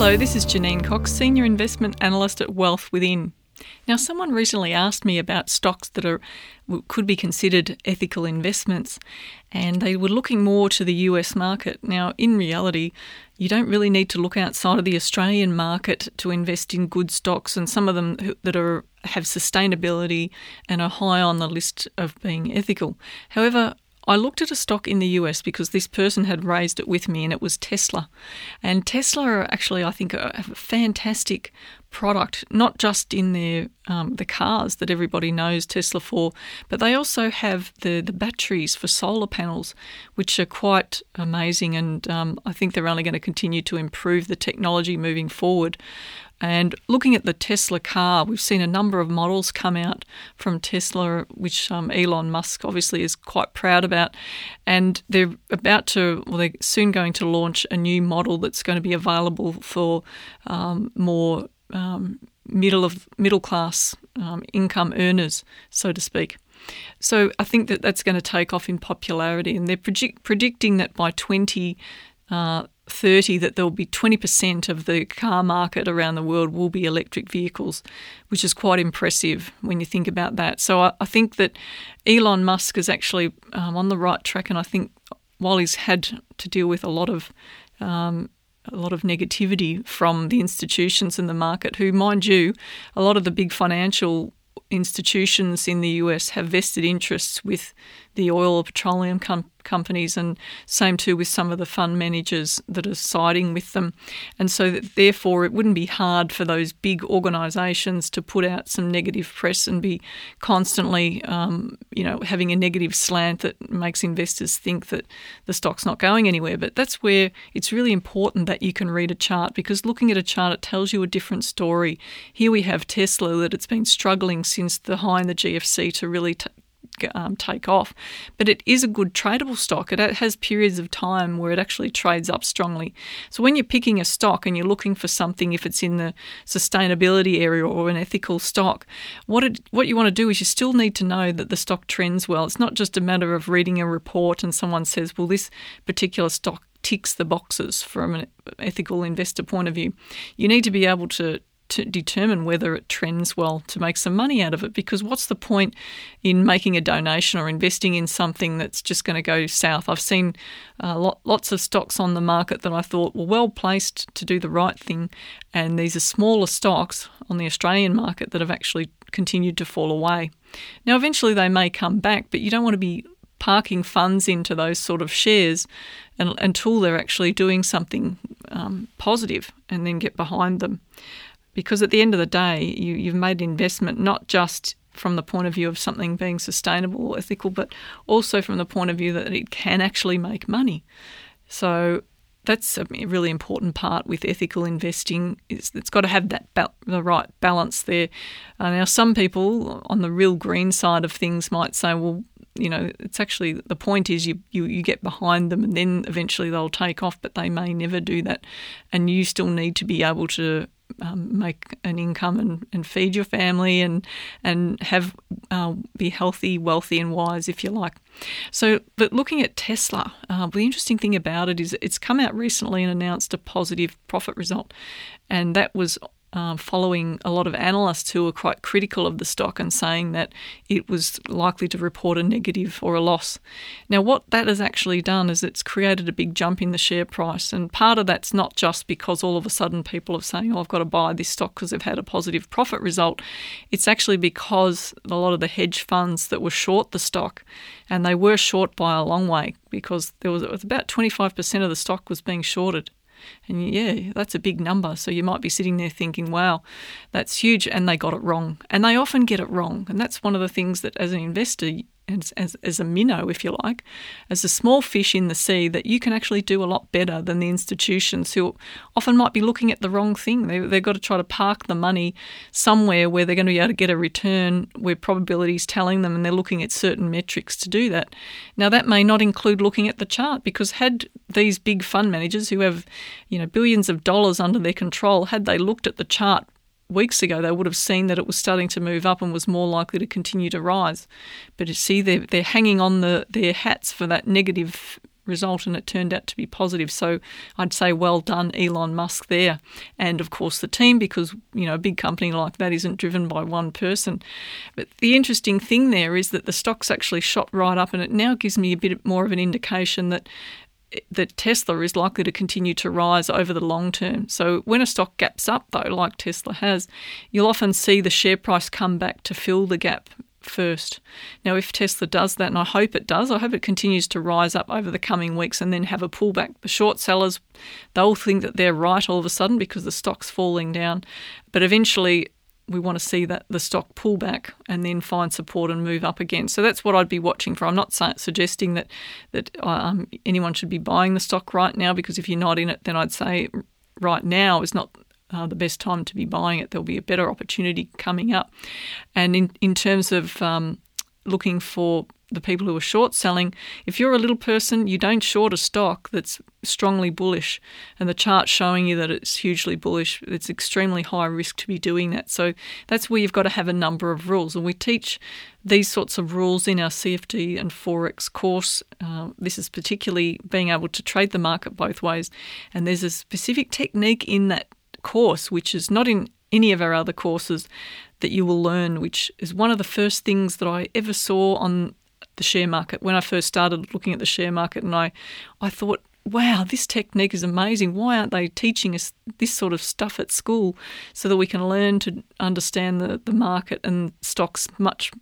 Hello, this is Janine Cox, Senior Investment Analyst at Wealth Within. Now, someone recently asked me about stocks that are could be considered ethical investments, and they were looking more to the US market. Now, in reality, you don't really need to look outside of the Australian market to invest in good stocks, and some of them that are have sustainability and are high on the list of being ethical. However, I looked at a stock in the US because this person had raised it with me, and it was Tesla. And Tesla are actually, I think, a fantastic product, not just in their um, the cars that everybody knows Tesla for, but they also have the the batteries for solar panels, which are quite amazing. And um, I think they're only going to continue to improve the technology moving forward. And looking at the Tesla car, we've seen a number of models come out from Tesla, which um, Elon Musk obviously is quite proud about. And they're about to, well, they're soon going to launch a new model that's going to be available for um, more um, middle of middle class um, income earners, so to speak. So I think that that's going to take off in popularity, and they're predict- predicting that by 20 uh, 30 that there will be 20% of the car market around the world will be electric vehicles, which is quite impressive when you think about that. So I, I think that Elon Musk is actually um, on the right track, and I think while he's had to deal with a lot of um, a lot of negativity from the institutions in the market, who, mind you, a lot of the big financial institutions in the US have vested interests with the oil or petroleum com- companies, and same too with some of the fund managers that are siding with them. And so, that therefore, it wouldn't be hard for those big organisations to put out some negative press and be constantly, um, you know, having a negative slant that makes investors think that the stock's not going anywhere. But that's where it's really important that you can read a chart because looking at a chart, it tells you a different story. Here we have Tesla that it's been struggling since the high in the GFC to really t- um, take off. But it is a good tradable stock. It has periods of time where it actually trades up strongly. So when you're picking a stock and you're looking for something, if it's in the sustainability area or an ethical stock, what it, what you want to do is you still need to know that the stock trends well. It's not just a matter of reading a report and someone says, well, this particular stock ticks the boxes from an ethical investor point of view. You need to be able to to determine whether it trends well to make some money out of it. Because what's the point in making a donation or investing in something that's just going to go south? I've seen uh, lot, lots of stocks on the market that I thought were well placed to do the right thing, and these are smaller stocks on the Australian market that have actually continued to fall away. Now, eventually they may come back, but you don't want to be parking funds into those sort of shares until they're actually doing something um, positive and then get behind them because at the end of the day, you, you've made an investment not just from the point of view of something being sustainable or ethical, but also from the point of view that it can actually make money. So that's a really important part with ethical investing. Is it's got to have that ba- the right balance there. Uh, now, some people on the real green side of things might say, well, you know, it's actually the point is you, you, you get behind them and then eventually they'll take off, but they may never do that. And you still need to be able to um, make an income and, and feed your family and and have uh, be healthy, wealthy, and wise, if you like. So, but looking at Tesla, uh, the interesting thing about it is it's come out recently and announced a positive profit result, and that was um, following a lot of analysts who were quite critical of the stock and saying that it was likely to report a negative or a loss. Now, what that has actually done is it's created a big jump in the share price, and part of that's not just because all of a sudden people are saying, "Oh, I've got to buy this stock because they've had a positive profit result." It's actually because a lot of the hedge funds that were short the stock, and they were short by a long way because there was, was about 25% of the stock was being shorted. And yeah, that's a big number. So you might be sitting there thinking, wow, that's huge. And they got it wrong. And they often get it wrong. And that's one of the things that as an investor, as, as, as a minnow, if you like, as a small fish in the sea, that you can actually do a lot better than the institutions who often might be looking at the wrong thing. They, they've got to try to park the money somewhere where they're going to be able to get a return where probability is telling them, and they're looking at certain metrics to do that. Now, that may not include looking at the chart because had these big fund managers who have, you know, billions of dollars under their control, had they looked at the chart weeks ago, they would have seen that it was starting to move up and was more likely to continue to rise. But you see, they're, they're hanging on the, their hats for that negative result and it turned out to be positive. So I'd say well done, Elon Musk there. And of course the team, because you know, a big company like that isn't driven by one person. But the interesting thing there is that the stock's actually shot right up and it now gives me a bit more of an indication that that Tesla is likely to continue to rise over the long term. So when a stock gaps up, though, like Tesla has, you'll often see the share price come back to fill the gap first. Now, if Tesla does that, and I hope it does, I hope it continues to rise up over the coming weeks and then have a pullback. The short sellers, they'll think that they're right all of a sudden because the stock's falling down. But eventually, we want to see that the stock pull back and then find support and move up again. So that's what I'd be watching for. I'm not suggesting that that um, anyone should be buying the stock right now because if you're not in it, then I'd say right now is not uh, the best time to be buying it. There'll be a better opportunity coming up. And in in terms of um, looking for the people who are short selling, if you're a little person, you don't short a stock that's strongly bullish and the chart's showing you that it's hugely bullish, it's extremely high risk to be doing that. So that's where you've got to have a number of rules. And we teach these sorts of rules in our CFD and Forex course. Uh, this is particularly being able to trade the market both ways. And there's a specific technique in that course, which is not in any of our other courses that you will learn, which is one of the first things that I ever saw on the share market when I first started looking at the share market, and I, I thought, wow, this technique is amazing. Why aren't they teaching us this sort of stuff at school so that we can learn to understand the, the market and stocks much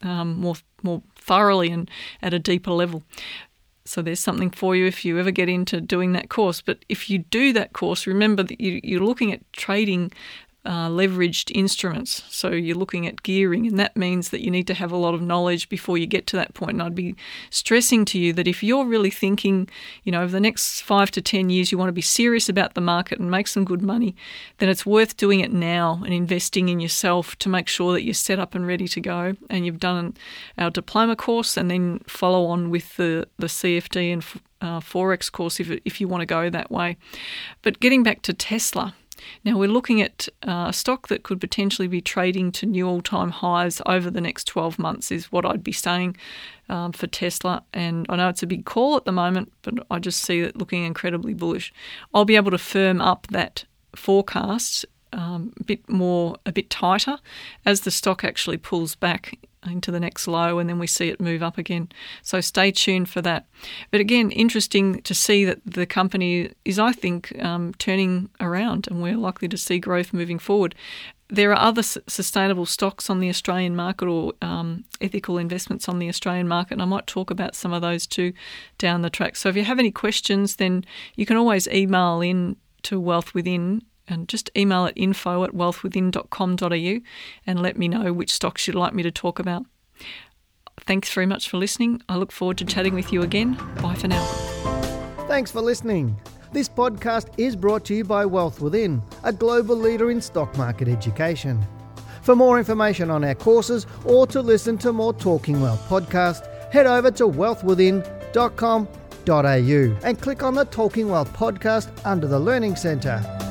um, more more thoroughly and at a deeper level? So there's something for you if you ever get into doing that course. But if you do that course, remember that you, you're looking at trading uh, leveraged instruments. So you're looking at gearing, and that means that you need to have a lot of knowledge before you get to that point. And I'd be stressing to you that if you're really thinking, you know, over the next five to 10 years, you want to be serious about the market and make some good money, then it's worth doing it now and investing in yourself to make sure that you're set up and ready to go. And you've done our diploma course and then follow on with the, the CFD and uh, Forex course if, if you want to go that way. But getting back to Tesla, now, we're looking at uh, a stock that could potentially be trading to new all time highs over the next 12 months, is what I'd be saying um, for Tesla. And I know it's a big call at the moment, but I just see it looking incredibly bullish. I'll be able to firm up that forecast um, a bit more, a bit tighter as the stock actually pulls back into the next low and then we see it move up again. So stay tuned for that. But again, interesting to see that the company is, I think, um, turning around and we're likely to see growth moving forward. There are other sustainable stocks on the Australian market or um, ethical investments on the Australian market, and I might talk about some of those too down the track. So if you have any questions, then you can always email in to Wealth Within and just email at info at wealthwithin.com.au and let me know which stocks you'd like me to talk about. Thanks very much for listening. I look forward to chatting with you again. Bye for now. Thanks for listening. This podcast is brought to you by Wealth Within, a global leader in stock market education. For more information on our courses or to listen to more Talking Wealth podcasts, head over to wealthwithin.com.au and click on the Talking Wealth podcast under the Learning Centre.